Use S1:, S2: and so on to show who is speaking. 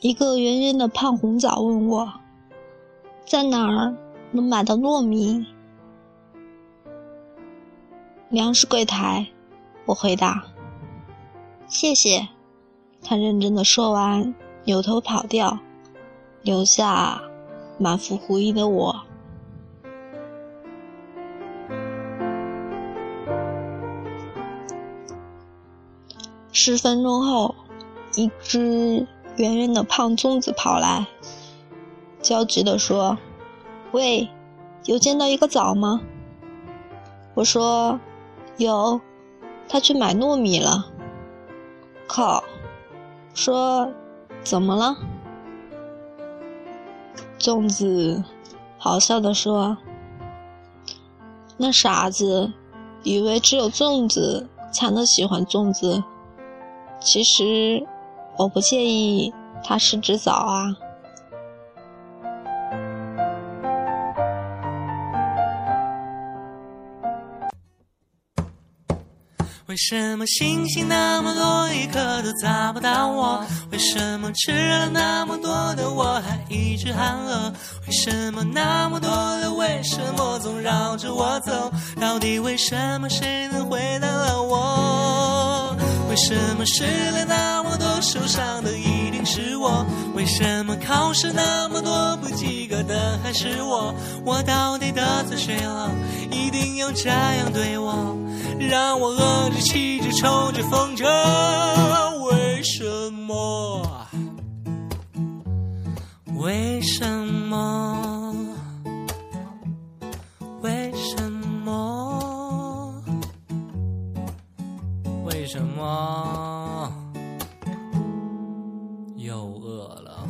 S1: 一个圆圆的胖红枣问我，在哪儿能买到糯米？粮食柜台，我回答。谢谢，他认真的说完，扭头跑掉，留下满腹狐疑的我。十分钟后，一只圆圆的胖粽子跑来，焦急地说：“喂，有见到一个枣吗？”我说：“有，他去买糯米了。”靠，说怎么了？粽子好笑的说：“那傻子以为只有粽子才能喜欢粽子。”其实，我不介意他是只枣啊。
S2: 为什么星星那么多，一颗都砸不到我？为什么吃了那么多的我还一直喊饿？为什么那么多的为什么总绕着我走？到底为什么谁能回答了我？为什么失恋那么多，受伤的一定是我？为什么考试那么多，不及格的还是我？我到底得罪谁了？一定要这样对我？让我饿着、气着、抽着、疯着，为什么？为什么？什么又饿了？